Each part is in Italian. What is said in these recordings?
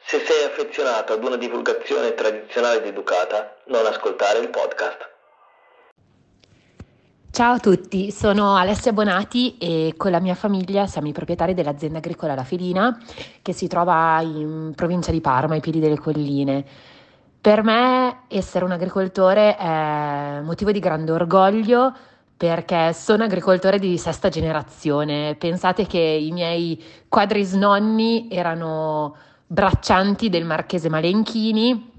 Se sei affezionato ad una divulgazione tradizionale ed educata, non ascoltare il podcast. Ciao a tutti, sono Alessia Bonati e con la mia famiglia siamo i proprietari dell'azienda agricola La Felina che si trova in provincia di Parma, ai piedi delle colline. Per me essere un agricoltore è motivo di grande orgoglio perché sono agricoltore di sesta generazione. Pensate che i miei quadrisnonni erano braccianti del marchese Malenchini.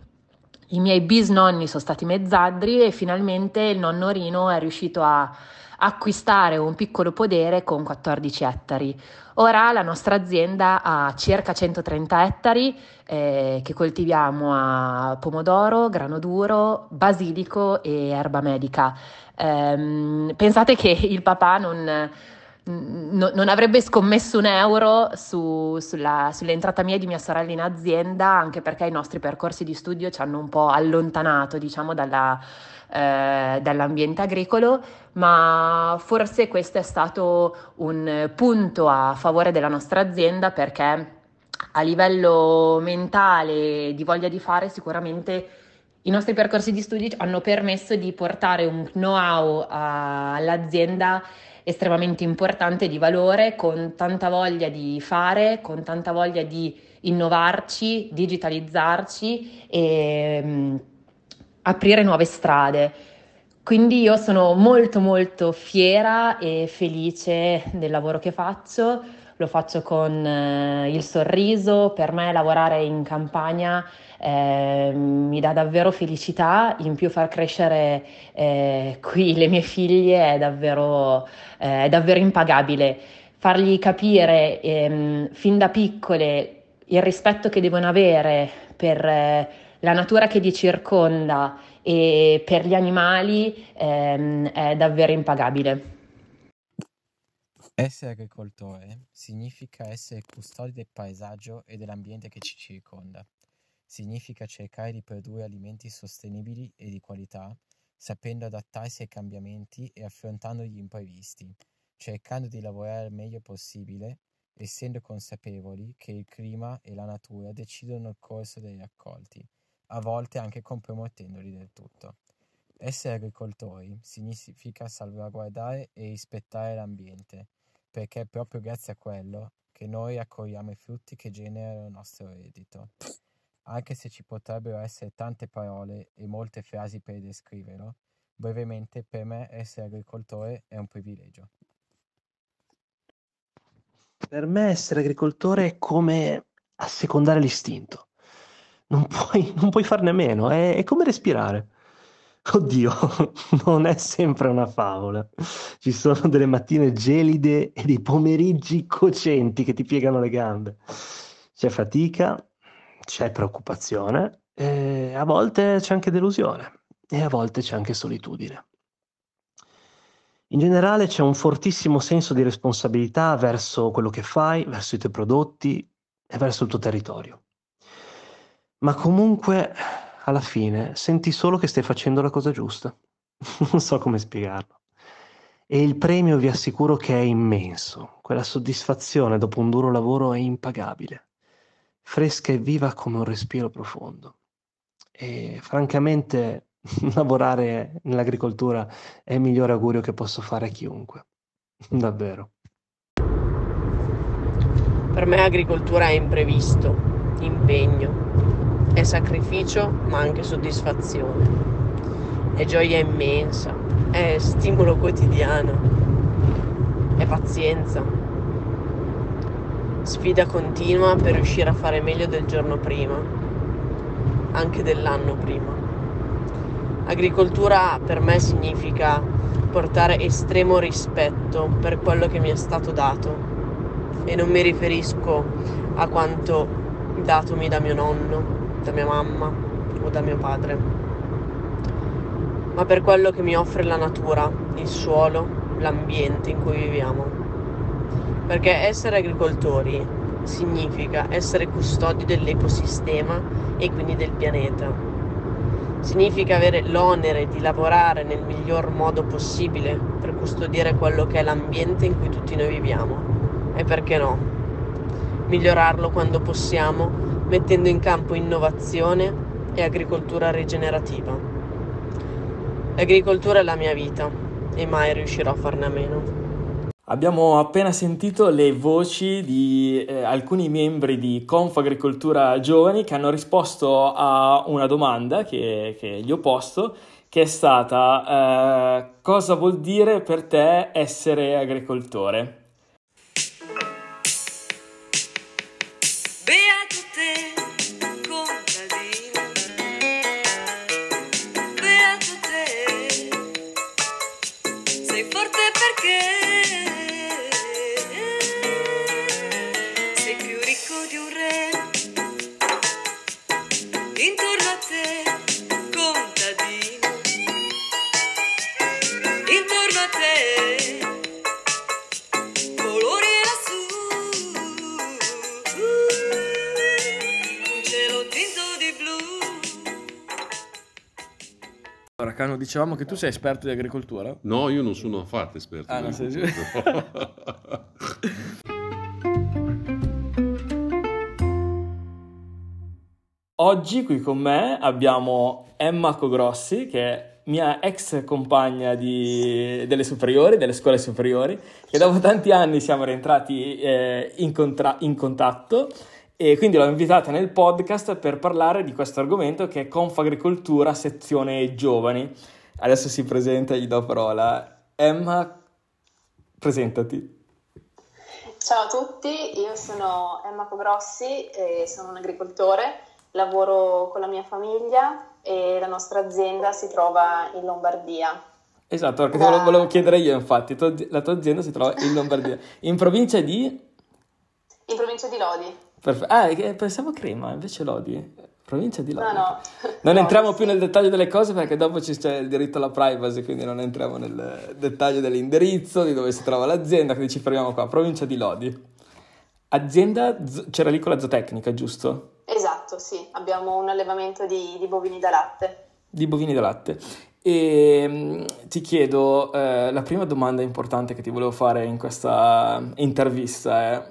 I miei bisnonni sono stati mezzadri e finalmente il nonno Rino è riuscito a acquistare un piccolo podere con 14 ettari. Ora la nostra azienda ha circa 130 ettari eh, che coltiviamo a pomodoro, grano duro, basilico e erba medica. Eh, pensate che il papà non no, non avrebbe scommesso un euro su, sulla, sull'entrata mia e di mia sorella in azienda, anche perché i nostri percorsi di studio ci hanno un po' allontanato, diciamo, dalla, eh, dall'ambiente agricolo, ma forse questo è stato un punto a favore della nostra azienda perché a livello mentale, di voglia di fare, sicuramente i nostri percorsi di studio hanno permesso di portare un know-how all'azienda estremamente importante di valore, con tanta voglia di fare, con tanta voglia di innovarci, digitalizzarci e um, aprire nuove strade. Quindi io sono molto molto fiera e felice del lavoro che faccio, lo faccio con eh, il sorriso, per me lavorare in campagna eh, mi dà davvero felicità, in più far crescere eh, qui le mie figlie è davvero, eh, è davvero impagabile. Fargli capire ehm, fin da piccole il rispetto che devono avere per eh, la natura che li circonda e per gli animali ehm, è davvero impagabile. Essere agricoltore significa essere custodi del paesaggio e dell'ambiente che ci circonda. Significa cercare di produrre alimenti sostenibili e di qualità, sapendo adattarsi ai cambiamenti e affrontando gli imprevisti, cercando di lavorare al meglio possibile, essendo consapevoli che il clima e la natura decidono il corso dei raccolti, a volte anche compromettendoli del tutto. Essere agricoltori significa salvaguardare e rispettare l'ambiente, perché è proprio grazie a quello che noi raccogliamo i frutti che generano il nostro reddito anche se ci potrebbero essere tante parole e molte frasi per descriverlo, brevemente per me essere agricoltore è un privilegio. Per me essere agricoltore è come assecondare l'istinto. Non puoi, non puoi farne a meno, è, è come respirare. Oddio, non è sempre una favola. Ci sono delle mattine gelide e dei pomeriggi cocenti che ti piegano le gambe. C'è fatica, c'è preoccupazione, e a volte c'è anche delusione e a volte c'è anche solitudine. In generale c'è un fortissimo senso di responsabilità verso quello che fai, verso i tuoi prodotti e verso il tuo territorio. Ma comunque, alla fine, senti solo che stai facendo la cosa giusta. non so come spiegarlo. E il premio vi assicuro che è immenso. Quella soddisfazione dopo un duro lavoro è impagabile fresca e viva come un respiro profondo. E francamente lavorare nell'agricoltura è il migliore augurio che posso fare a chiunque. Davvero. Per me agricoltura è imprevisto, impegno, è sacrificio ma anche soddisfazione, è gioia immensa, è stimolo quotidiano, è pazienza, sfida continua per riuscire a fare meglio del giorno prima, anche dell'anno prima. Agricoltura per me significa portare estremo rispetto per quello che mi è stato dato. E non mi riferisco a quanto datomi da mio nonno, da mia mamma o da mio padre, ma per quello che mi offre la natura, il suolo, l'ambiente in cui viviamo. Perché essere agricoltori significa essere custodi dell'ecosistema e quindi del pianeta Significa avere l'onere di lavorare nel miglior modo possibile per custodire quello che è l'ambiente in cui tutti noi viviamo. E perché no? Migliorarlo quando possiamo, mettendo in campo innovazione e agricoltura rigenerativa. L'agricoltura è la mia vita e mai riuscirò a farne a meno. Abbiamo appena sentito le voci di eh, alcuni membri di Confagricoltura Giovani che hanno risposto a una domanda che, che gli ho posto, che è stata eh, cosa vuol dire per te essere agricoltore? Cano, dicevamo che tu sei esperto di agricoltura? No, io non sono affatto esperto. Ah, non sei Oggi qui con me abbiamo Emma Cogrossi, che è mia ex compagna di, delle superiori, delle scuole superiori, che dopo tanti anni siamo rientrati eh, in, contra- in contatto e quindi l'ho invitata nel podcast per parlare di questo argomento che è Confagricoltura sezione giovani. Adesso si presenta gli do parola. Emma, presentati. Ciao a tutti, io sono Emma Cogrossi e sono un agricoltore, lavoro con la mia famiglia e la nostra azienda si trova in Lombardia. Esatto, perché da... te lo volevo chiedere io infatti, la tua azienda si trova in Lombardia, in provincia di... In provincia di Lodi. Perfe- ah, pensavo Crema, invece Lodi. Provincia di Lodi. No, no. Non no, entriamo sì. più nel dettaglio delle cose perché dopo c'è il diritto alla privacy, quindi non entriamo nel dettaglio dell'indirizzo, di dove si trova l'azienda, quindi ci fermiamo qua. Provincia di Lodi. Azienda ceralicola zootecnica, giusto? Esatto, sì. Abbiamo un allevamento di, di bovini da latte. Di bovini da latte. E mm, ti chiedo, eh, la prima domanda importante che ti volevo fare in questa intervista è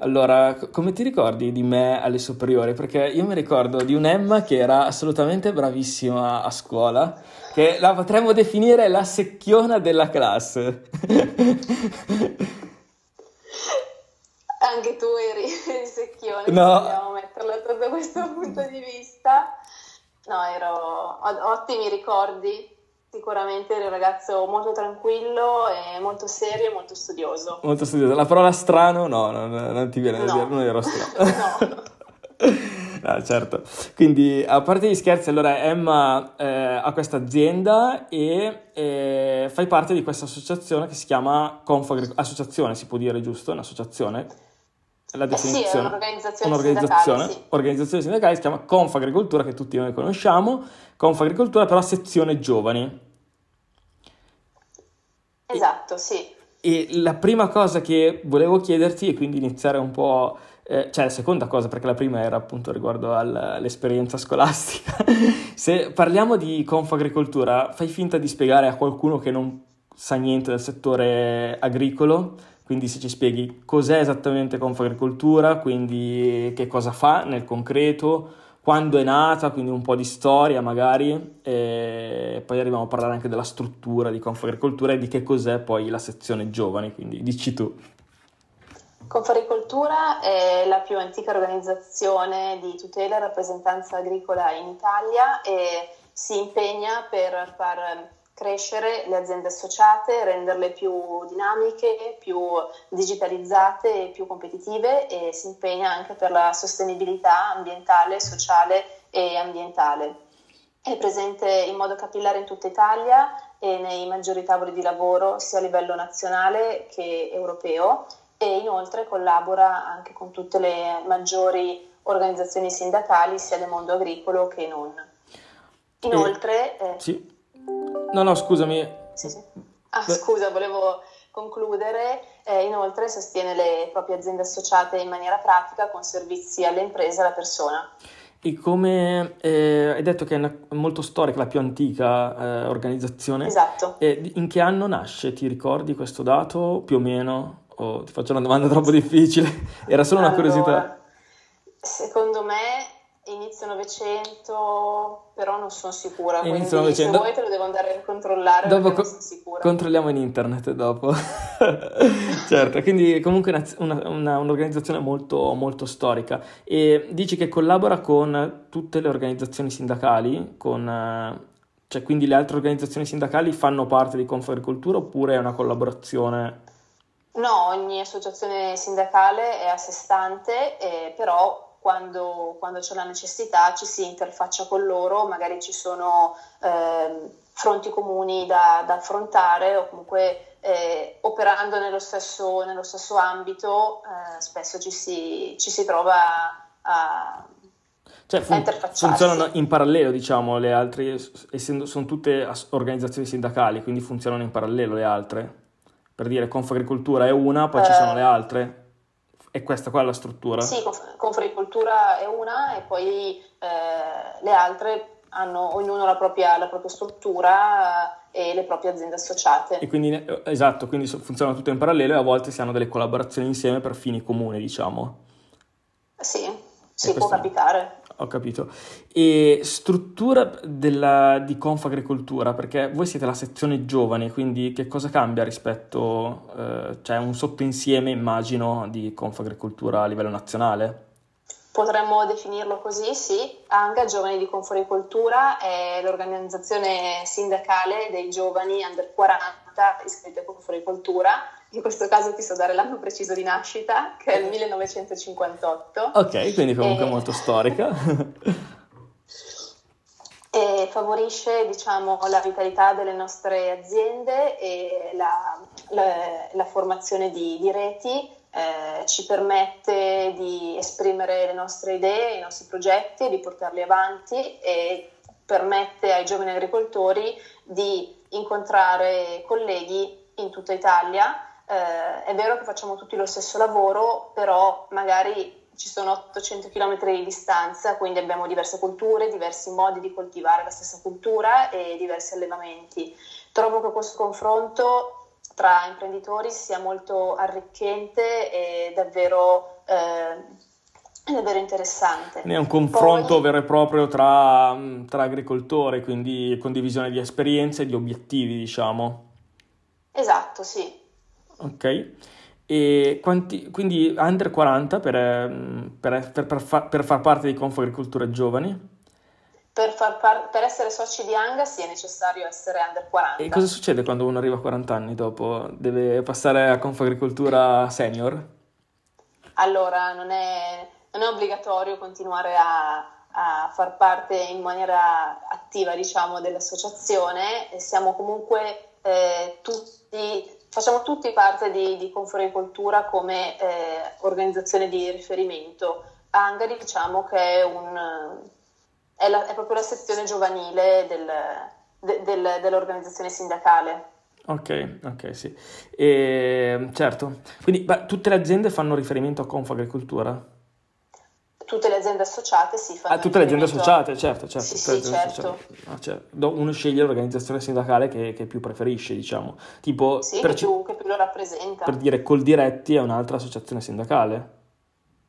allora, come ti ricordi di me alle superiori? Perché io mi ricordo di un'Emma che era assolutamente bravissima a scuola, che la potremmo definire la secchiona della classe. Anche tu eri il secchione, no. dobbiamo metterlo da questo punto di vista. No, ero ho ottimi ricordi Sicuramente eri un ragazzo molto tranquillo molto serio e molto studioso. Molto studioso. La parola strano no, non, non ti viene no. da dire, non ero strano. no. Ah, certo. Quindi, a parte gli scherzi, allora Emma eh, ha questa azienda e eh, fai parte di questa associazione che si chiama Confagri... Associazione, si può dire giusto? Un'associazione? La definizione. Eh sì, è un'organizzazione, un'organizzazione sindacale, sì. organizzazione sindacale, si chiama Confagricoltura, che tutti noi conosciamo, Confagricoltura però sezione giovani. Esatto, sì. E la prima cosa che volevo chiederti, e quindi iniziare un po', eh, cioè la seconda cosa, perché la prima era appunto riguardo all'esperienza scolastica, se parliamo di Confagricoltura, fai finta di spiegare a qualcuno che non sa niente del settore agricolo, quindi se ci spieghi cos'è esattamente Confagricoltura, quindi che cosa fa nel concreto, quando è nata, quindi un po' di storia magari, e poi arriviamo a parlare anche della struttura di Confagricoltura e di che cos'è poi la sezione giovani, quindi dici tu. Confagricoltura è la più antica organizzazione di tutela e rappresentanza agricola in Italia e si impegna per far crescere le aziende associate, renderle più dinamiche, più digitalizzate e più competitive e si impegna anche per la sostenibilità ambientale, sociale e ambientale. È presente in modo capillare in tutta Italia e nei maggiori tavoli di lavoro sia a livello nazionale che europeo e inoltre collabora anche con tutte le maggiori organizzazioni sindacali sia del mondo agricolo che non. Inoltre... Eh, sì. No, no, scusami. Sì, sì. Ah, Beh. scusa, volevo concludere. Eh, inoltre sostiene le proprie aziende associate in maniera pratica con servizi alle imprese e alla persona. E come eh, hai detto che è una, molto storica, la più antica eh, organizzazione. Esatto. E in che anno nasce? Ti ricordi questo dato più o meno? O ti faccio una domanda troppo difficile? Era solo allora, una curiosità. Secondo me inizio Novecento, però non sono sicura. Inizio quindi se vuoi te lo devo andare a controllare dopo co- sono sicura. Controlliamo in internet dopo. certo, quindi comunque una, una, un'organizzazione molto, molto storica. E dici che collabora con tutte le organizzazioni sindacali, con, cioè quindi le altre organizzazioni sindacali fanno parte di Confagricoltura oppure è una collaborazione? No, ogni associazione sindacale è a sé stante, eh, però quando, quando, c'è la necessità ci si interfaccia con loro, magari ci sono eh, fronti comuni da, da, affrontare o comunque eh, operando nello stesso, nello stesso ambito eh, spesso ci si, ci si, trova a... Cioè, fun- funzionano in parallelo, diciamo, le altre, essendo sono tutte organizzazioni sindacali, quindi funzionano in parallelo le altre. Per dire, Confagricoltura è una, poi ci sono le altre. E questa qua è la struttura? Sì, Confagricoltura è una e poi eh, le altre hanno ognuno la propria, la propria struttura eh, e le proprie aziende associate. E quindi, eh, esatto, quindi funzionano tutte in parallelo e a volte si hanno delle collaborazioni insieme per fini comuni, diciamo. Sì, sì, può capitare ho capito. E struttura della, di Confagricoltura, perché voi siete la sezione giovane, quindi che cosa cambia rispetto, eh, cioè un sottoinsieme immagino di Confagricoltura a livello nazionale? Potremmo definirlo così, sì. Anga Giovani di Confagricoltura è l'organizzazione sindacale dei giovani under 40 iscritti a Confagricoltura in questo caso ti so dare l'anno preciso di nascita, che è il 1958. Ok, quindi comunque e... molto storica. e favorisce diciamo, la vitalità delle nostre aziende e la, la, la formazione di, di reti, eh, ci permette di esprimere le nostre idee, i nostri progetti, di portarli avanti e permette ai giovani agricoltori di incontrare colleghi in tutta Italia eh, è vero che facciamo tutti lo stesso lavoro, però magari ci sono 800 km di distanza, quindi abbiamo diverse culture, diversi modi di coltivare la stessa cultura e diversi allevamenti. Trovo che questo confronto tra imprenditori sia molto arricchente e davvero, eh, davvero interessante. È un confronto Poi, vero e proprio tra, tra agricoltori, quindi condivisione di esperienze e di obiettivi, diciamo. Esatto, sì. Ok. E quanti, quindi under 40 per, ehm, per, per, per, fa, per far parte di Confagricoltura Giovani? Per, par- per, essere soci di Anga sì è necessario essere under 40. E cosa succede quando uno arriva a 40 anni dopo? Deve passare a Confagricoltura Senior? Allora, non è, non è obbligatorio continuare a, a, far parte in maniera attiva, diciamo, dell'associazione. Siamo comunque eh, tutti facciamo tutti parte di, di Confagricoltura come eh, organizzazione di riferimento. Angari diciamo che è, un, è, la, è proprio la sezione giovanile del, de, del, dell'organizzazione sindacale. Ok, ok, sì. E, certo. Quindi beh, tutte le aziende fanno riferimento a Confagricoltura? Tutte le aziende associate si fanno. Ah, tutte le aziende associate, certo, certo. Sì, sì, certo. Ah, certo. Uno sceglie l'organizzazione sindacale che, che più preferisce, diciamo. Tipo, sì, per che, più, che più lo rappresenta. Per dire, Coldiretti è un'altra associazione sindacale.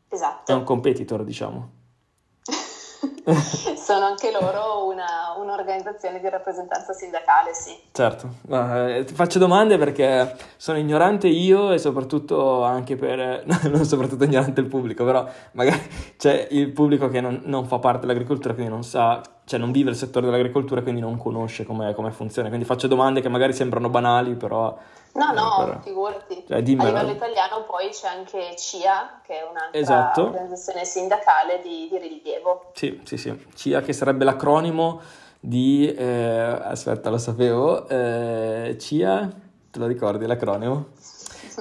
Esatto. È un competitor, diciamo. sono anche loro una, un'organizzazione di rappresentanza sindacale, sì. Certo, eh, ti faccio domande perché sono ignorante io e soprattutto anche per, non soprattutto ignorante il pubblico, però magari c'è il pubblico che non, non fa parte dell'agricoltura, quindi non sa, cioè non vive il settore dell'agricoltura, quindi non conosce come funziona. Quindi faccio domande che magari sembrano banali, però No, no, per... figurati. Cioè, a livello italiano poi c'è anche CIA, che è un'altra esatto. organizzazione sindacale di, di, rilievo. Sì, sì, sì. CIA che sarebbe l'acronimo di... Eh, aspetta, lo sapevo. Eh, CIA, te lo ricordi l'acronimo?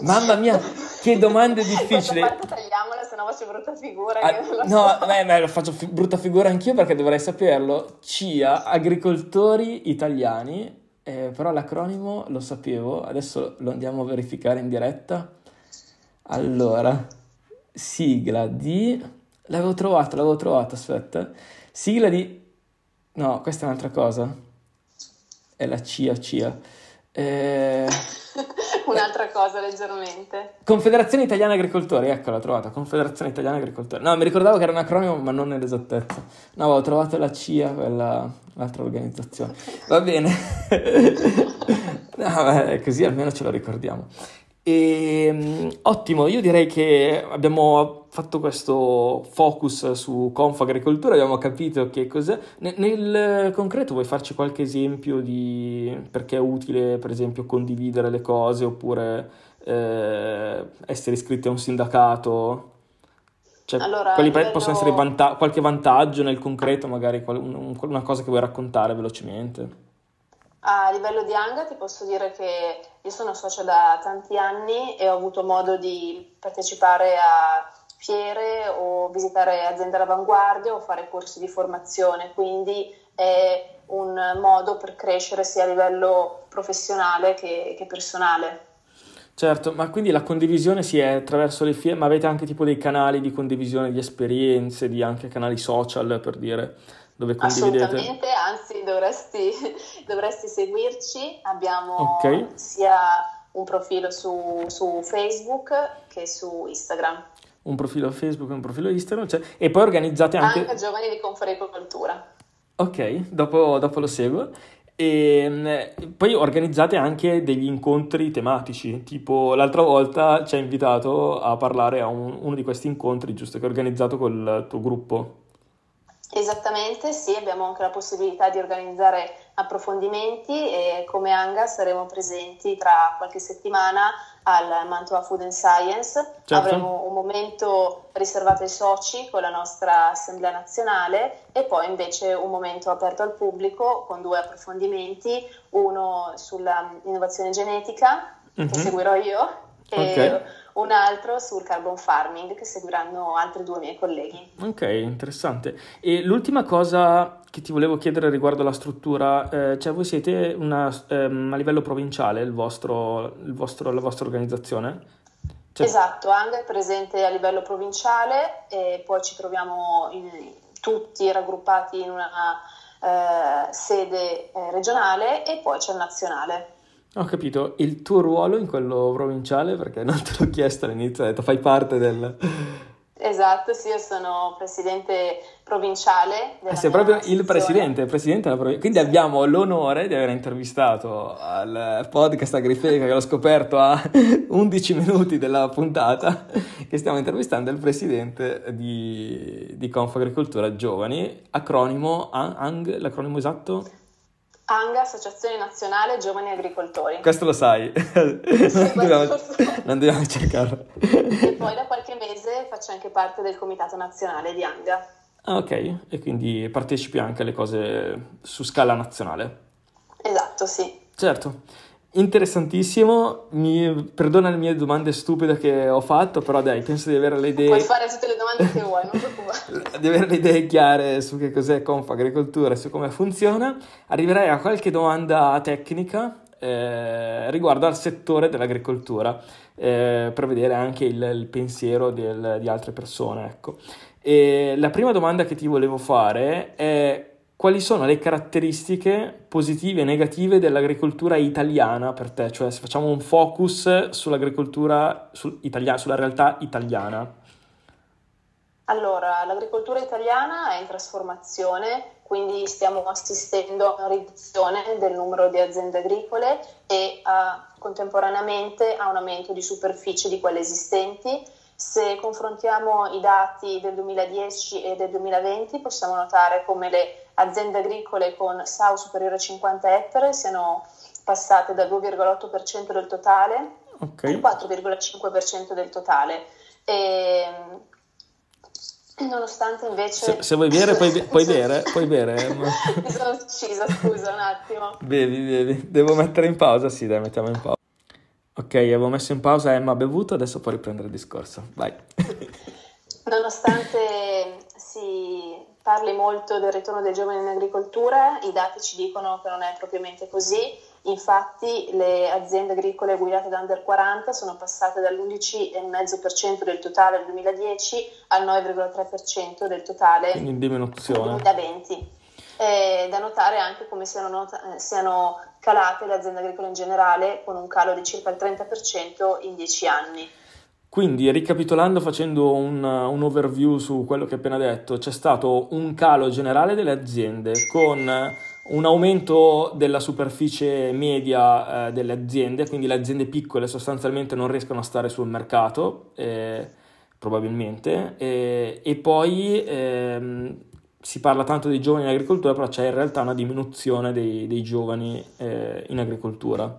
Mamma mia, che domande difficili. Questa tagliamola, se no faccio brutta figura. Ah, no, beh, beh, lo faccio fi- brutta figura anch'io perché dovrei saperlo. CIA, agricoltori italiani eh, però l'acronimo lo sapevo, adesso lo andiamo a verificare in diretta. Allora, sigla di... L'avevo trovato, l'avevo trovato, aspetta. Sigla di... No, questa è un'altra cosa. È la CIA, CIA. Eh... Un'altra cosa leggermente. Confederazione Italiana Agricoltori, ecco l'ho trovata, Confederazione Italiana Agricoltori. No, mi ricordavo che era un acronimo, ma non nell'esattezza. No, ho trovato la CIA, quella, l'altra organizzazione. Va bene. no, beh, così almeno ce lo ricordiamo. E, ehm, ottimo, io direi che abbiamo fatto questo focus su Conf Agricoltura, abbiamo capito che cos'è. N- nel concreto vuoi farci qualche esempio di perché è utile, per esempio, condividere le cose oppure eh, essere iscritti a un sindacato? Cioè, allora, quali livello... possono essere vanta- qualche vantaggio nel concreto, magari qual- un- una cosa che vuoi raccontare velocemente? A livello di Anga ti posso dire che io sono socia da tanti anni e ho avuto modo di partecipare a fiere o visitare aziende all'avanguardia o fare corsi di formazione, quindi è un modo per crescere sia a livello professionale che, che personale. Certo, ma quindi la condivisione si è attraverso le fiere, ma avete anche tipo dei canali di condivisione di esperienze, di anche canali social per dire? Dove condividete? Assolutamente, anzi dovresti, dovresti seguirci, abbiamo okay. sia un profilo su, su, Facebook che su Instagram. Un profilo Facebook e un profilo Instagram, cioè, e poi organizzate anche... Anche Giovani di Confagricoltura. Ok, dopo, dopo lo seguo. E ehm, poi organizzate anche degli incontri tematici, tipo l'altra volta ci hai invitato a parlare a un, uno di questi incontri, giusto che hai organizzato col tuo gruppo. Esattamente, sì, abbiamo anche la possibilità di organizzare approfondimenti e come Anga saremo presenti tra qualche settimana al Mantua Food and Science. Certo. Avremo un momento riservato ai soci con la nostra Assemblea nazionale e poi invece un momento aperto al pubblico con due approfondimenti, uno sulla innovazione genetica mm-hmm. che mhm. seguirò io e okay un altro sul carbon farming che seguiranno altri due miei colleghi. Ok, interessante. E l'ultima cosa che ti volevo chiedere riguardo alla struttura, eh, cioè voi siete una, ehm, a livello provinciale il vostro, il vostro, la vostra organizzazione? Cioè... Esatto, Anga è presente a livello provinciale e poi ci troviamo in, tutti raggruppati in una eh, sede eh, regionale e poi c'è il nazionale. Ho capito, il tuo ruolo in quello provinciale, perché non te l'ho chiesto all'inizio, hai detto fai parte del... Esatto, sì, io sono presidente provinciale. Eh, sei proprio il presidente, il presidente della provincia. Quindi abbiamo l'onore di aver intervistato al podcast Agrifeca, che l'ho scoperto a 11 minuti della puntata, che stiamo intervistando il presidente di, di Confagricoltura Giovani, acronimo ANG, l'acronimo esatto? ANGA, Associazione Nazionale Giovani Agricoltori. Questo lo sai, non, dobbiamo, non dobbiamo cercarlo. E poi da qualche mese faccio anche parte del Comitato Nazionale di ANGA. Ah, ok, e quindi partecipi anche alle cose su scala nazionale. Esatto, sì. Certo. Interessantissimo, mi perdona le mie domande stupide che ho fatto, però dai, penso di avere le idee... Puoi fare tutte le domande che vuoi, non preoccupare. di avere le idee chiare su che cos'è Conf Agricoltura e su come funziona. Arriverei a qualche domanda tecnica eh, riguardo al settore dell'agricoltura, eh, per vedere anche il, il pensiero del, di altre persone. Ecco. E la prima domanda che ti volevo fare è quali sono le caratteristiche positive e negative dell'agricoltura italiana per te? Cioè, se facciamo un focus sull'agricoltura sul italia- sulla realtà italiana. Allora, l'agricoltura italiana è in trasformazione, quindi stiamo assistendo a una riduzione del numero di aziende agricole e a, contemporaneamente a un aumento di superficie di quelle esistenti. Se confrontiamo i dati del 2010 e del 2020 possiamo notare come le aziende agricole con SAU superiore a 50 ettari siano passate dal 2,8% del totale okay. al 4,5% del totale. E, Nonostante invece... Se, se vuoi bere, puoi, puoi bere, puoi bere. Mi sono uccisa, scusa un attimo. Bevi, bevi. Devo mettere in pausa? Sì, dai, mettiamo in pausa. Ok, avevo messo in pausa, Emma ha bevuto, adesso può riprendere il discorso. Vai. Nonostante si parli molto del ritorno dei giovani in agricoltura, i dati ci dicono che non è propriamente così Infatti le aziende agricole guidate da under 40 sono passate dall'11,5% del totale nel 2010 al 9,3% del totale Quindi in diminuzione. nel 2020. È da notare anche come siano, not- siano calate le aziende agricole in generale con un calo di circa il 30% in 10 anni. Quindi, ricapitolando, facendo un, un, overview su quello che ho appena detto, c'è stato un calo generale delle aziende con un aumento della superficie media eh, delle aziende, quindi le aziende piccole sostanzialmente non riescono a stare sul mercato, eh, probabilmente, eh, e poi ehm, si parla tanto dei giovani in agricoltura, però c'è in realtà una diminuzione dei, dei giovani eh, in agricoltura.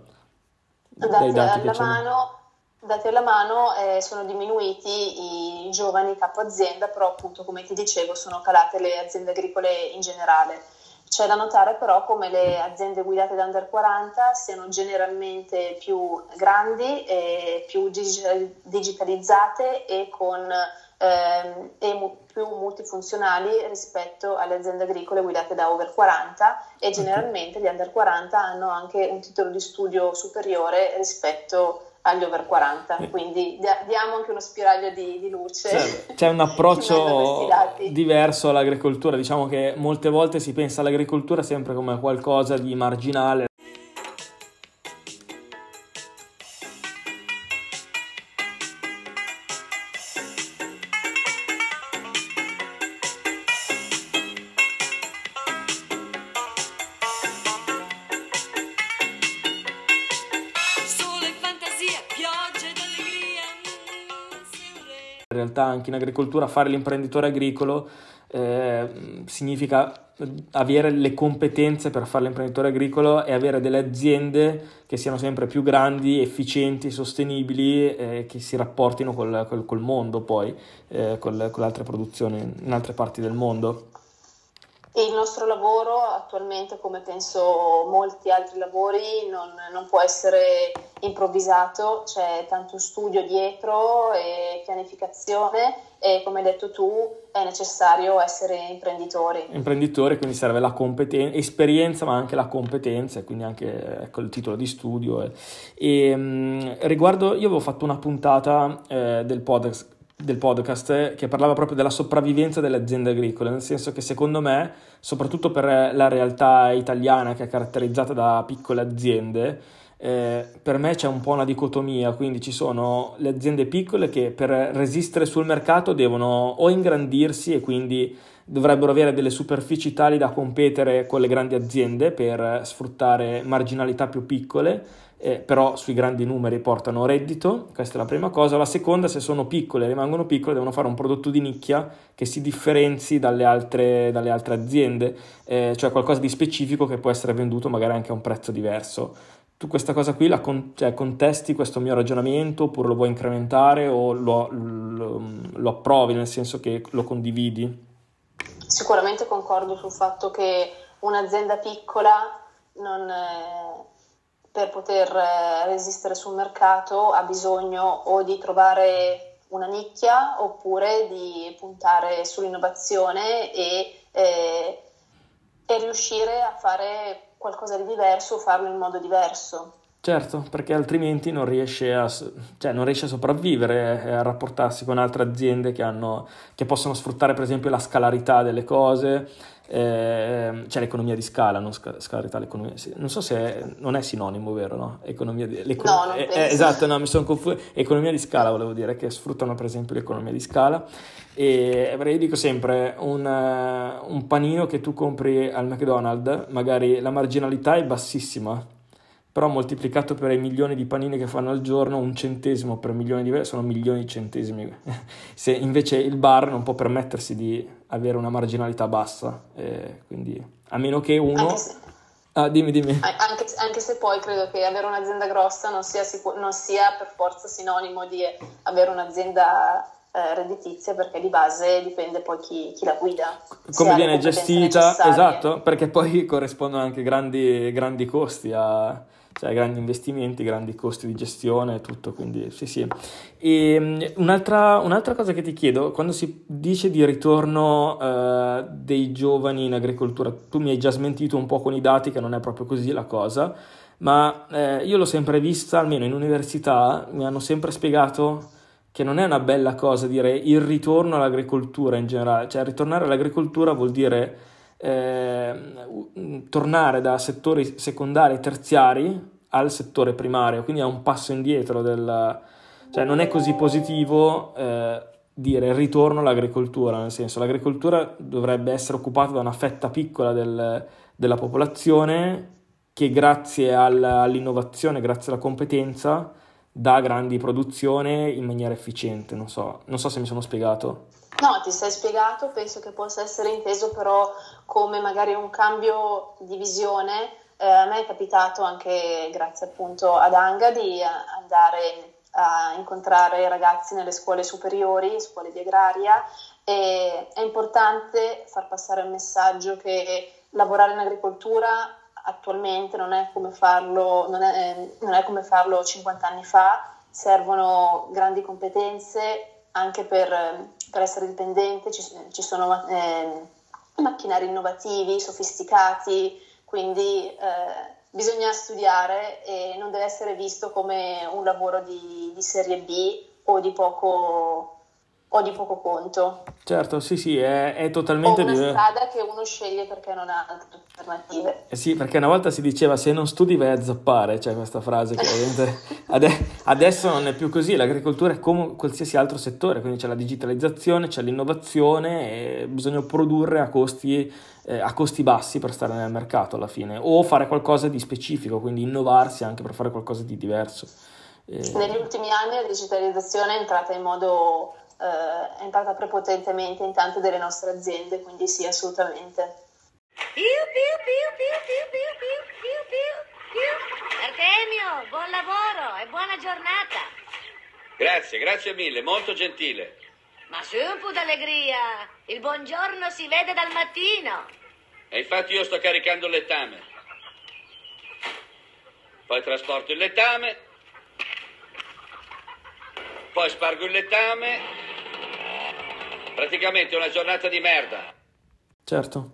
Dai dati alla mano dati alla mano eh, sono diminuiti i giovani capo azienda, però appunto come ti dicevo sono calate le aziende agricole in generale. C'è da notare però come le aziende guidate da under 40 siano generalmente più grandi, e più digitalizzate e, con, ehm, e più multifunzionali rispetto alle aziende agricole guidate da over 40 e generalmente gli under 40 hanno anche un titolo di studio superiore rispetto agli over 40, eh. quindi diamo anche uno spiraglio di, di luce. C'è, c'è un approccio diverso all'agricoltura, diciamo che molte volte si pensa all'agricoltura sempre come qualcosa di marginale, anche in agricoltura fare l'imprenditore agricolo eh, significa avere le competenze per fare l'imprenditore agricolo e avere delle aziende che siano sempre più grandi, efficienti, sostenibili, eh, che si rapportino col, col, col mondo poi, eh, col, con altre produzioni in altre parti del mondo. E il nostro lavoro attualmente, come penso molti altri lavori, non, non, può essere improvvisato, c'è tanto studio dietro e pianificazione e come hai detto tu è necessario essere imprenditori. Imprenditori, quindi serve la competenza, esperienza ma anche la competenza, quindi anche ecco, il titolo di studio. E, e riguardo, io avevo fatto una puntata eh, del podcast del podcast che parlava proprio della sopravvivenza delle aziende agricole, nel senso che secondo me, soprattutto per la realtà italiana che è caratterizzata da piccole aziende, eh, per me c'è un po' una dicotomia, quindi ci sono le aziende piccole che per resistere sul mercato devono o ingrandirsi e quindi dovrebbero avere delle superfici tali da competere con le grandi aziende per sfruttare marginalità più piccole eh, però sui grandi numeri portano reddito, questa è la prima cosa. La seconda, se sono piccole e rimangono piccole, devono fare un prodotto di nicchia che si differenzi dalle altre, dalle altre aziende, eh, cioè qualcosa di specifico che può essere venduto magari anche a un prezzo diverso. Tu questa cosa qui la con- cioè, contesti questo mio ragionamento oppure lo vuoi incrementare o lo, lo, lo approvi nel senso che lo condividi? Sicuramente concordo sul fatto che un'azienda piccola non, è per poter eh, resistere sul mercato ha bisogno o di trovare una nicchia oppure di puntare sull'innovazione e, eh, e riuscire a fare qualcosa di diverso o farlo in modo diverso. Certo, perché altrimenti non riesce a, cioè non riesce a sopravvivere e a rapportarsi con altre aziende che, hanno, che possono sfruttare per esempio la scalarità delle cose, eh, cioè l'economia di scala, non scal- scalarità, l'economia, non so se non è sinonimo, vero? No, economia di, no non eh, esatto, no, mi sono confuso, economia di scala volevo dire, che sfruttano per esempio l'economia di scala. E io dico sempre un, un panino che tu compri al McDonald's, magari la marginalità è bassissima però moltiplicato per i milioni di panini che fanno al giorno, un centesimo per milione di sono milioni di centesimi. Se invece il bar non può permettersi di avere una marginalità bassa, eh, quindi a meno che uno... Ah, dimmi, dimmi. Anche, anche, se poi credo che avere un'azienda grossa non sia, sicur- non sia per forza sinonimo di avere un'azienda eh, redditizia perché di base dipende poi chi, chi la guida. Come viene gestita, esatto, perché poi corrispondono anche grandi, grandi costi a, cioè grandi investimenti, grandi costi di gestione e tutto, quindi sì sì. E ehm, un'altra, un'altra, cosa che ti chiedo, quando si dice di ritorno uh, dei giovani in agricoltura, tu mi hai già smentito un po' con i dati che non è proprio così la cosa, ma eh, io l'ho sempre vista, almeno in università, mi hanno sempre spiegato che non è una bella cosa dire il ritorno all'agricoltura in generale, cioè ritornare all'agricoltura vuol dire eh, tornare da settori secondari e terziari al settore primario, quindi è un passo indietro del... cioè non è così positivo eh, dire ritorno all'agricoltura, nel senso l'agricoltura dovrebbe essere occupata da una fetta piccola del, della popolazione che grazie al, all'innovazione, grazie alla competenza, dà grandi produzioni in maniera efficiente, non so, non so se mi sono spiegato. No, ti sei spiegato, penso che possa essere inteso però come magari un cambio di visione. Eh, a me è capitato anche grazie appunto ad Anga di andare a incontrare ragazzi nelle scuole superiori, scuole di agraria e è importante far passare il messaggio che lavorare in agricoltura attualmente non è come farlo, non è, non è come farlo 50 anni fa, servono grandi competenze anche per per essere dipendente ci, ci sono eh, macchinari innovativi, sofisticati, quindi eh, bisogna studiare e non deve essere visto come un lavoro di, di serie B o di poco o di poco conto. Certo, sì, sì, è, è totalmente diverso. È una strada che uno sceglie perché non ha altre alternative. Eh sì, perché una volta si diceva se non studi vai a zappare, cioè questa frase che ovviamente adesso non è più così, l'agricoltura è come qualsiasi altro settore, quindi c'è la digitalizzazione, c'è l'innovazione bisogna produrre a costi, eh, a costi bassi per stare nel mercato alla fine, o fare qualcosa di specifico, quindi innovarsi anche per fare qualcosa di diverso. Eh... Negli ultimi anni la digitalizzazione è entrata in modo eh, è entrata prepotentemente in tante delle nostre aziende, quindi sì, assolutamente. Piu, piu, piu, Artemio, buon lavoro e buona giornata. Grazie, grazie mille, molto gentile. Ma su un po' d'allegria, il buongiorno si vede dal mattino. E infatti io sto caricando il letame. Poi trasporto il letame, poi spargo il letame Praticamente una giornata di merda. Certo.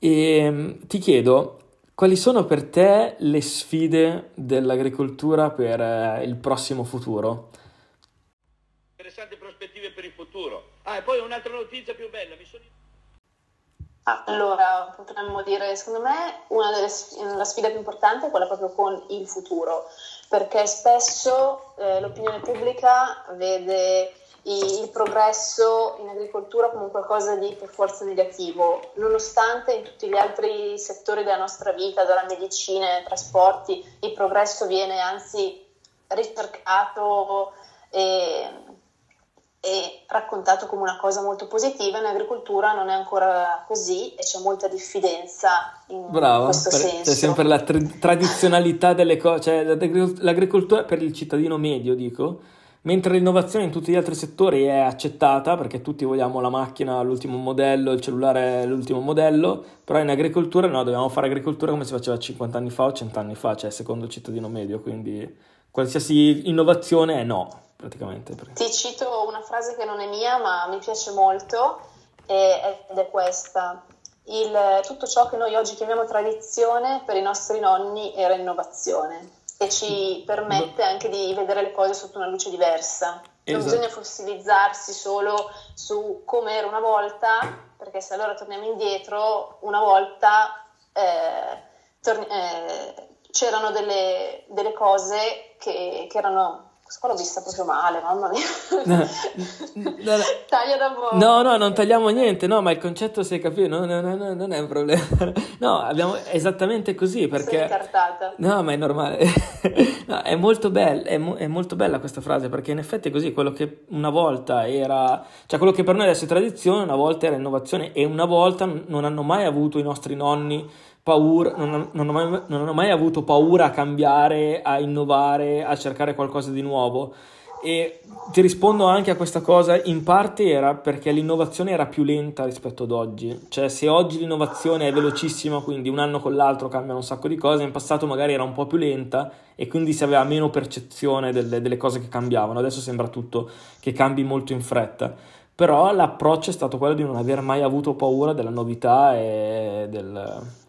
E ehm, ti chiedo, quali sono per te le sfide dell'agricoltura per eh, il prossimo futuro? Interessanti prospettive per il futuro. Ah, e poi un'altra notizia più bella. Mi sono... Allora, potremmo dire, secondo me, una delle la sfida più importante è quella proprio con il futuro, perché spesso eh, l'opinione pubblica vede il progresso in agricoltura come qualcosa di per forza negativo, nonostante in tutti gli altri settori della nostra vita, dalla medicina ai trasporti, il progresso viene anzi ricercato e, e raccontato come una cosa molto positiva, in agricoltura non è ancora così e c'è molta diffidenza in Bravo, questo per, senso. C'è sempre la tra- tradizionalità delle cose, cioè l'agricoltura per il cittadino medio, dico mentre l'innovazione in tutti gli altri settori è accettata perché tutti vogliamo la macchina, l'ultimo modello, il cellulare, l'ultimo modello, però in agricoltura no, dobbiamo fare agricoltura come si faceva 50 anni fa o 100 anni fa, cioè secondo il cittadino medio, quindi qualsiasi innovazione è no, praticamente. Ti cito una frase che non è mia ma mi piace molto ed è questa. Il, tutto ciò che noi oggi chiamiamo tradizione per i nostri nonni era innovazione che ci permette anche di vedere le cose sotto una luce diversa. Non Esatto. bisogna fossilizzarsi solo su come era una volta, perché se allora torniamo indietro, una volta eh, torni- eh, c'erano delle, delle cose che, che erano... Questa qua l'ho vista proprio male, mamma mia. No, no. Taglia da poco. No, no, non tagliamo niente, no, ma il concetto si è capito, no, no, no, no, non è un problema. No, abbiamo esattamente così Sono perché... incartata. No, ma è normale. No, è molto bella, è, mo- è molto bella questa frase perché in effetti è così, quello che una volta era, cioè quello che per noi adesso è tradizione, una volta era innovazione e una volta non hanno mai avuto i nostri nonni paura, non, non hanno mai, non hanno mai avuto paura a cambiare, a innovare, a cercare qualcosa di nuovo. E ti rispondo anche a questa cosa, in parte era perché l'innovazione era più lenta rispetto ad oggi, cioè se oggi l'innovazione è velocissima, quindi un anno con l'altro cambiano un sacco di cose, in passato magari era un po' più lenta e quindi si aveva meno percezione delle, delle cose che cambiavano, adesso sembra tutto che cambi molto in fretta, però l'approccio è stato quello di non aver mai avuto paura della novità e del...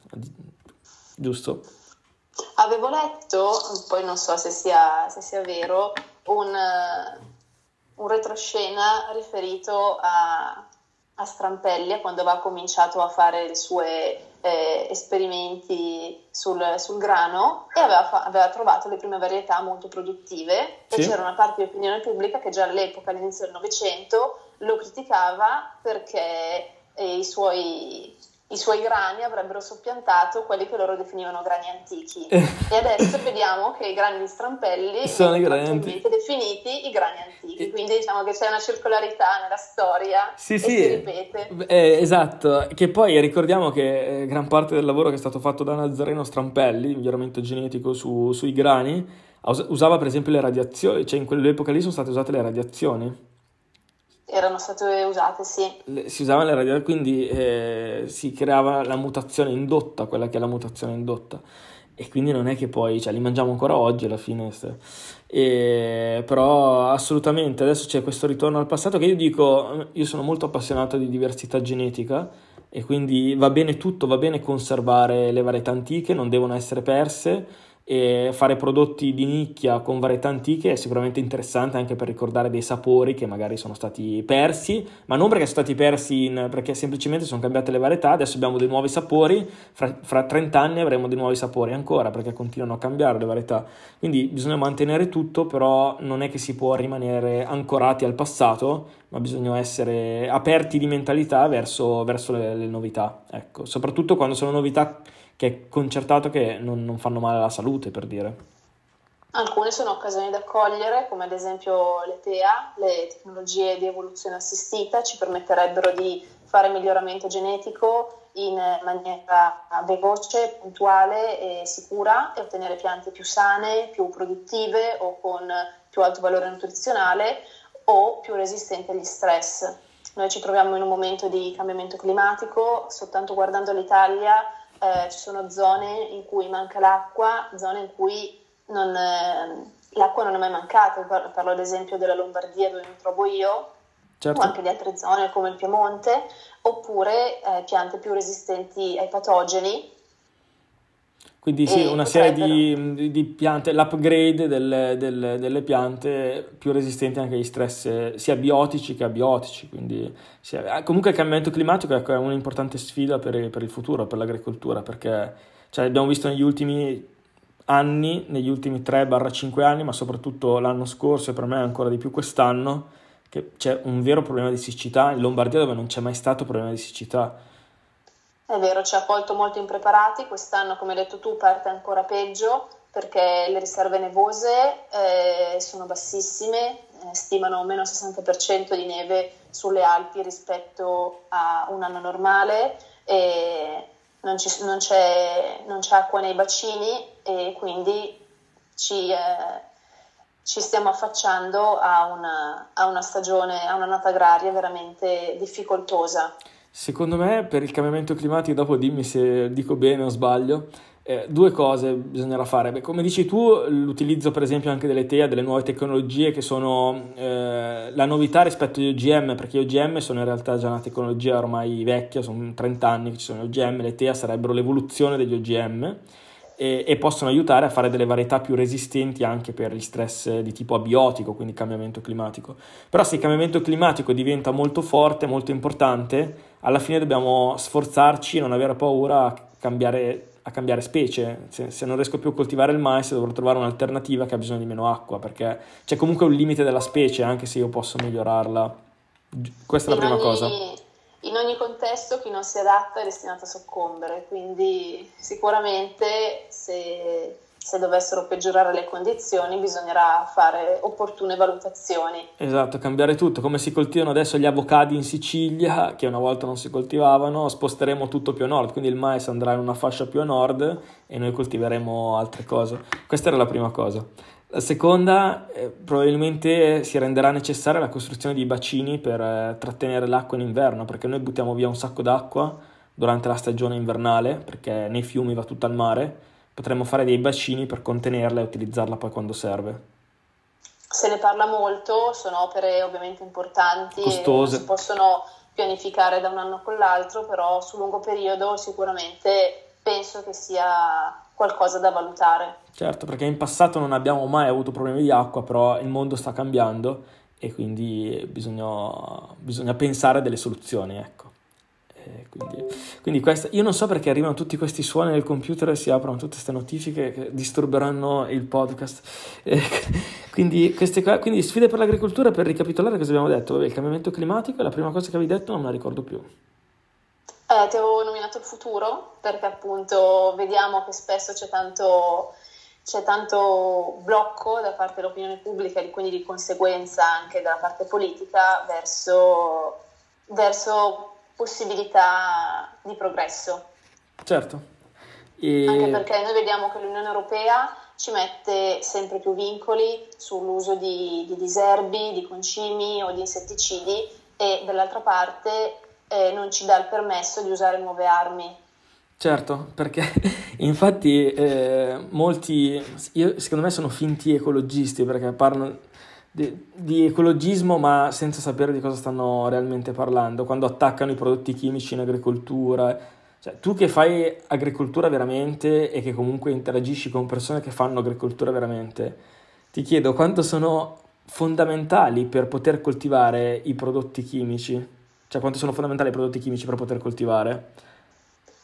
giusto? Avevo letto, poi non so se sia, se sia vero, un, eh, un retroscena riferito a, a Strampelli quando aveva cominciato a fare i suoi eh, esperimenti sul, sul grano e aveva, fa- aveva trovato le prime varietà molto produttive e Sì. c'era una parte di opinione pubblica che già all'epoca, all'inizio del Novecento, lo criticava perché eh, i suoi, i suoi grani avrebbero soppiantato quelli che loro definivano grani antichi. E adesso vediamo che i grani di Strampelli Sono i grani attualmente definiti i grani antichi, quindi diciamo che c'è una circolarità nella storia Sì, sì, si ripete. eh, esatto, che poi ricordiamo che eh, gran parte del lavoro che è stato fatto da Nazareno Strampelli, miglioramento genetico su- sui grani, us- usava per esempio le radiazioni, cioè in quell'epoca lì sono state usate le radiazioni. Erano state usate, sì. Le- si usavano le radiazioni, quindi eh, si creava la mutazione indotta, quella che è la mutazione indotta. E quindi non è che poi, cioè, li mangiamo ancora oggi alla fine. E, però assolutamente, adesso c'è questo ritorno al passato che io dico, io sono molto appassionato di diversità genetica e quindi va bene tutto, va bene conservare le varietà antiche, non devono essere perse e fare prodotti di nicchia con varietà antiche è sicuramente interessante anche per ricordare dei sapori che magari sono stati persi, ma non perché sono stati persi in- perché semplicemente sono cambiate le varietà, adesso abbiamo dei nuovi sapori, fra, fra 30 anni avremo dei nuovi sapori ancora perché continuano a cambiare le varietà. Quindi bisogna mantenere tutto, però non è che si può rimanere ancorati al passato, ma bisogna essere aperti di mentalità verso, verso le, le novità, ecco, soprattutto quando sono novità che è concertato che non, non fanno male alla salute, per dire. Alcune sono occasioni da cogliere, come ad esempio le TEA, le tecnologie di evoluzione assistita, ci permetterebbero di fare miglioramento genetico in maniera veloce, puntuale e sicura e ottenere piante più sane, più produttive o con più alto valore nutrizionale o più resistenti agli stress. Noi ci troviamo in un momento di cambiamento climatico, soltanto guardando l'Italia eh, ci sono zone in cui manca l'acqua, zone in cui non, eh, l'acqua non è mai mancata. Par- Parlo ad esempio della Lombardia dove mi trovo io, Certo. o anche di altre zone come il Piemonte, oppure eh, piante più resistenti ai patogeni. Quindi sì, E una serie di, di piante, l'upgrade delle, delle- delle piante più resistenti anche agli stress eh, sia biotici che abiotici. Quindi sia- eh, comunque il cambiamento climatico ecco, è un'importante sfida per, per il futuro, per l'agricoltura, perché cioè, abbiamo visto negli ultimi anni, negli ultimi 3-5 anni, ma soprattutto l'anno scorso e per me ancora di più quest'anno, che c'è un vero problema di siccità in Lombardia dove non c'è mai stato problema di siccità. È vero, ci ha colto molto impreparati, quest'anno come hai detto tu parte ancora peggio perché le riserve nevose eh, sono bassissime, eh, stimano meno 60% di neve sulle Alpi rispetto a un anno normale non, ci- non c'è, non c'è acqua nei bacini e quindi ci, eh, ci stiamo affacciando a una, a una stagione, a un'annata agraria veramente difficoltosa. Secondo me, per il cambiamento climatico, dopo dimmi se dico bene o sbaglio, eh, due cose bisognerà fare. Beh, come dici tu, l'utilizzo per esempio anche delle TEA, delle nuove tecnologie che sono eh, la novità rispetto agli OGM, perché gli OGM sono in realtà già una tecnologia ormai vecchia, sono 30 anni che ci sono gli OGM, le TEA sarebbero l'evoluzione degli OGM e, e, possono aiutare a fare delle varietà più resistenti anche per gli stress di tipo abiotico, quindi cambiamento climatico. Però se il cambiamento climatico diventa molto forte, molto importante, alla fine dobbiamo sforzarci e non avere paura a cambiare, a cambiare specie. Se, se, non riesco più a coltivare il mais dovrò trovare un'alternativa che ha bisogno di meno acqua, perché c'è comunque un limite della specie, anche se io posso migliorarla. Questa è la prima cosa in ogni contesto chi non si adatta è destinato a soccombere, quindi sicuramente se, se, dovessero peggiorare le condizioni bisognerà fare opportune valutazioni. Esatto, cambiare tutto, come si coltivano adesso gli avocadi in Sicilia, che una volta non si coltivavano, sposteremo tutto più a nord, quindi il mais andrà in una fascia più a nord e noi coltiveremo altre cose. Questa era la prima cosa. La seconda, eh, probabilmente si renderà necessaria la costruzione di bacini per eh, trattenere l'acqua in inverno, perché noi buttiamo via un sacco d'acqua durante la stagione invernale, perché nei fiumi va tutto al mare. Potremmo fare dei bacini per contenerla e utilizzarla poi quando serve. Se ne parla molto, sono opere ovviamente importanti, costose. si possono pianificare da un anno con l'altro, però su lungo periodo sicuramente penso che sia qualcosa da valutare. Certo, perché in passato non abbiamo mai avuto problemi di acqua, però il mondo sta cambiando e quindi bisogna, bisogna pensare a delle soluzioni, ecco. Quindi, quindi questa, io non so perché arrivano tutti questi suoni nel computer e si aprono tutte queste notifiche che disturberanno il podcast. Eh, quindi, queste, quindi sfide per l'agricoltura, per ricapitolare cosa abbiamo detto? Vabbè, il cambiamento climatico è la prima cosa che avevi detto, non me la ricordo più. Eh, ti avevo nominato il futuro perché appunto vediamo che spesso c'è tanto, c'è tanto blocco da parte dell'opinione pubblica e quindi di conseguenza anche dalla parte politica verso, verso possibilità di progresso. Certo. E... Anche perché noi vediamo che l'Unione Europea ci mette sempre più vincoli sull'uso di, di diserbi, di concimi o di insetticidi e dall'altra parte eh, non ci dà il permesso di usare nuove armi. Certo, perché infatti eh, molti, io, secondo me sono finti ecologisti perché parlano di, di, ecologismo ma senza sapere di cosa stanno realmente parlando, quando attaccano i prodotti chimici in agricoltura. Cioè, tu che fai agricoltura veramente e che comunque interagisci con persone che fanno agricoltura veramente, ti chiedo quanto sono fondamentali per poter coltivare i prodotti chimici. Cioè quanto sono fondamentali i prodotti chimici per poter coltivare?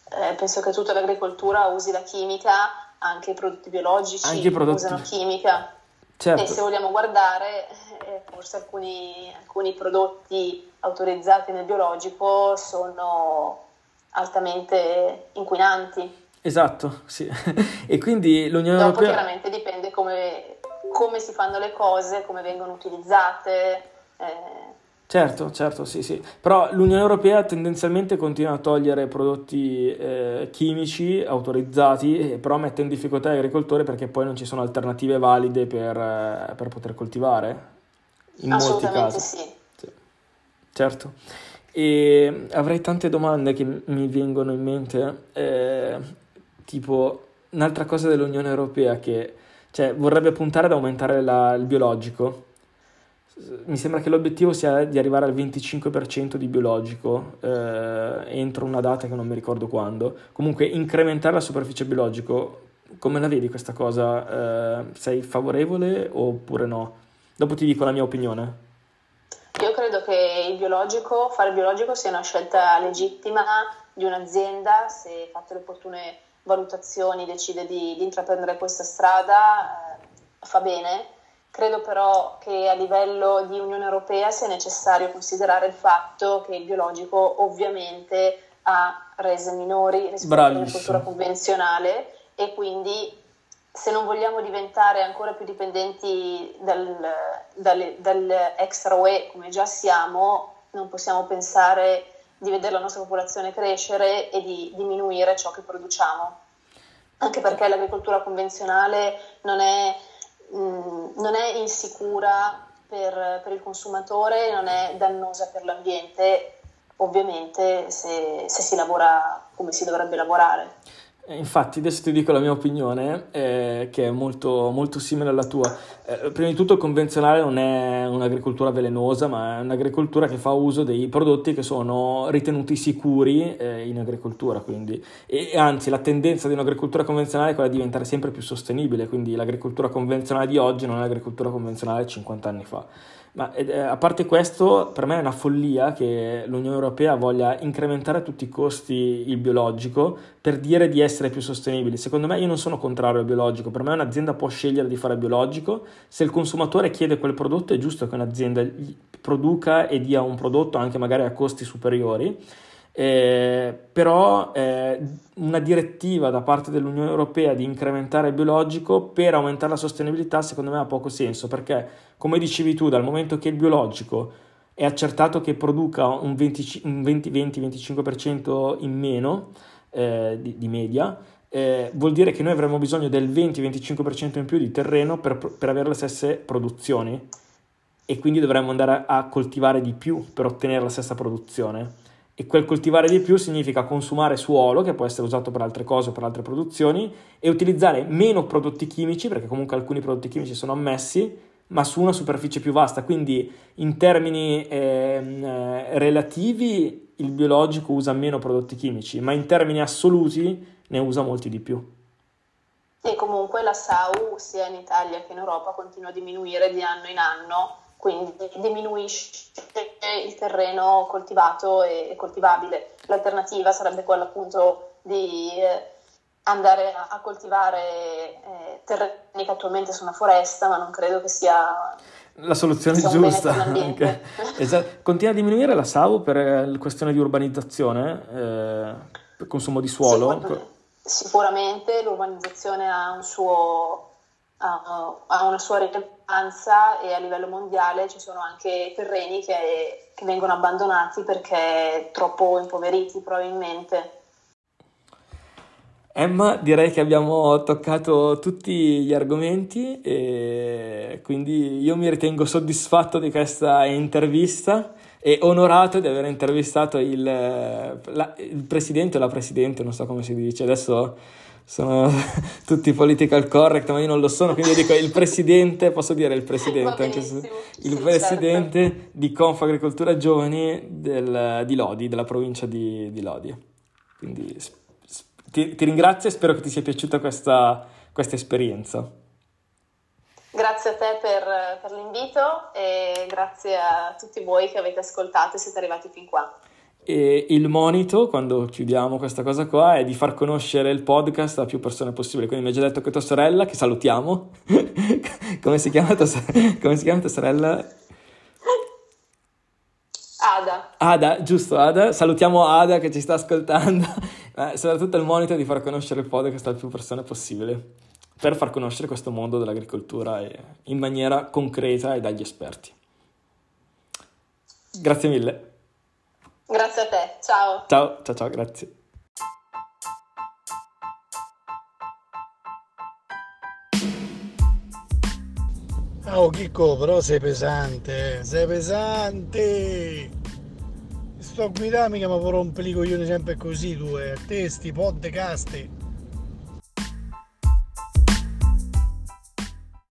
Eh, penso che tutta l'agricoltura usi la chimica, anche i prodotti biologici anche i prodotti... usano chimica. Certo. E se vogliamo guardare, eh, forse alcuni, alcuni prodotti autorizzati nel biologico sono altamente inquinanti. Esatto, sì. e quindi l'Unione Dopo Europea... chiaramente dipende come, come, si fanno le cose, come vengono utilizzate. Eh, Certo, certo, sì, sì. Però l'Unione Europea tendenzialmente continua a togliere prodotti eh, chimici autorizzati, però mette in difficoltà gli agricoltori perché poi non ci sono alternative valide per, eh, per poter coltivare. In molti casi. Sì. sì. Certo. E avrei tante domande che mi vengono in mente, eh, tipo un'altra cosa dell'Unione Europea che cioè, vorrebbe puntare ad aumentare la, il biologico mi sembra che l'obiettivo sia di arrivare al 25% di biologico eh, entro una data che non mi ricordo quando. Comunque incrementare la superficie biologico, come la vedi questa cosa? Eh, sei favorevole oppure no? Dopo ti dico la mia opinione. Io credo che il biologico, fare biologico sia una scelta legittima di un'azienda, se fatte le opportune valutazioni decide di, di intraprendere questa strada, eh, fa bene Credo però che a livello di Unione Europea sia necessario considerare il fatto che il biologico ovviamente ha rese minori rispetto all'agricoltura convenzionale e quindi se non vogliamo diventare ancora più dipendenti dal, dal, dal extra UE come già siamo, non possiamo pensare di vedere la nostra popolazione crescere e di diminuire ciò che produciamo. Anche perché l'agricoltura convenzionale non è non è insicura per, per, il consumatore, non è dannosa per l'ambiente, ovviamente se, se si lavora come si dovrebbe lavorare. Infatti, adesso ti dico la mia opinione, eh, che è molto, molto simile alla tua. Eh, prima di tutto, il convenzionale non è un'agricoltura velenosa, ma è un'agricoltura che fa uso dei prodotti che sono ritenuti sicuri eh, in agricoltura. Quindi. E, anzi, la tendenza di un'agricoltura convenzionale è quella di diventare sempre più sostenibile. Quindi, l'agricoltura convenzionale di oggi non è l'agricoltura convenzionale 50 anni fa. Ma eh, a parte questo, per me è una follia che l'Unione Europea voglia incrementare a tutti i costi il biologico per dire di essere più sostenibili. Secondo me io non sono contrario al biologico, per me un'azienda può scegliere di fare biologico, se il consumatore chiede quel prodotto è giusto che un'azienda produca e dia un prodotto anche magari a costi superiori. Eh, però eh, una direttiva da parte dell'Unione Europea di incrementare il biologico per aumentare la sostenibilità secondo me ha poco senso perché come dicevi tu dal momento che il biologico è accertato che produca un 20-25% in meno eh, di, di, media eh, vuol dire che noi avremo bisogno del 20-25% in più di terreno per, per avere le stesse produzioni e quindi dovremmo andare a coltivare di più per ottenere la stessa produzione e quel coltivare di più significa consumare suolo che può essere usato per altre cose o per altre produzioni e utilizzare meno prodotti chimici perché comunque alcuni prodotti chimici sono ammessi ma su una superficie più vasta. Quindi in termini ehm, eh, relativi il biologico usa meno prodotti chimici ma in termini assoluti ne usa molti di più. E comunque la SAU sia in Italia che in Europa continua a diminuire di anno in anno quindi diminuisce il terreno coltivato e coltivabile. L'alternativa sarebbe quella appunto di eh, andare a, coltivare eh, terreni che attualmente sono foresta, ma non credo che sia la soluzione giusta. Anche. esatto. Continua a diminuire la SAU per la questione di urbanizzazione, eh, per consumo di suolo. Sì, sicuramente l'urbanizzazione ha un suo ha una sua rilevanza e a livello mondiale ci sono anche terreni che, che vengono abbandonati perché troppo impoveriti probabilmente. Emma, direi che abbiamo toccato tutti gli argomenti e quindi io mi ritengo soddisfatto di questa intervista e onorato di aver intervistato il, la, il presidente o la presidente, non so come si dice, adesso sono tutti political correct, ma io non lo sono, quindi io dico il presidente, posso dire il presidente, anche se, il sì, presidente certo. di Confagricoltura Giovani del, di Lodi, della provincia di, di Lodi. Quindi ti, ti, ringrazio e spero che ti sia piaciuta questa, questa esperienza. Grazie a te per, per l'invito e grazie a tutti voi che avete ascoltato e siete arrivati fin qua. E il monito, quando chiudiamo questa cosa qua, è di far conoscere il podcast a più persone possibile. Quindi mi hai già detto che tua sorella, che salutiamo, come, si chiama tua, come si chiama tua sorella? Ada. Ada, giusto Ada. Salutiamo Ada che ci sta ascoltando. Eh, soprattutto il monito è di far conoscere il podcast a più persone possibile. Per far conoscere questo mondo dell'agricoltura in maniera concreta e dagli esperti. Grazie mille. Grazie a te, ciao. Ciao, ciao, ciao, grazie. Oh Chicco, però sei pesante, sei pesante. Sto a guidare mica mi rompe i coglioni sempre così tu, eh. Te sti podcast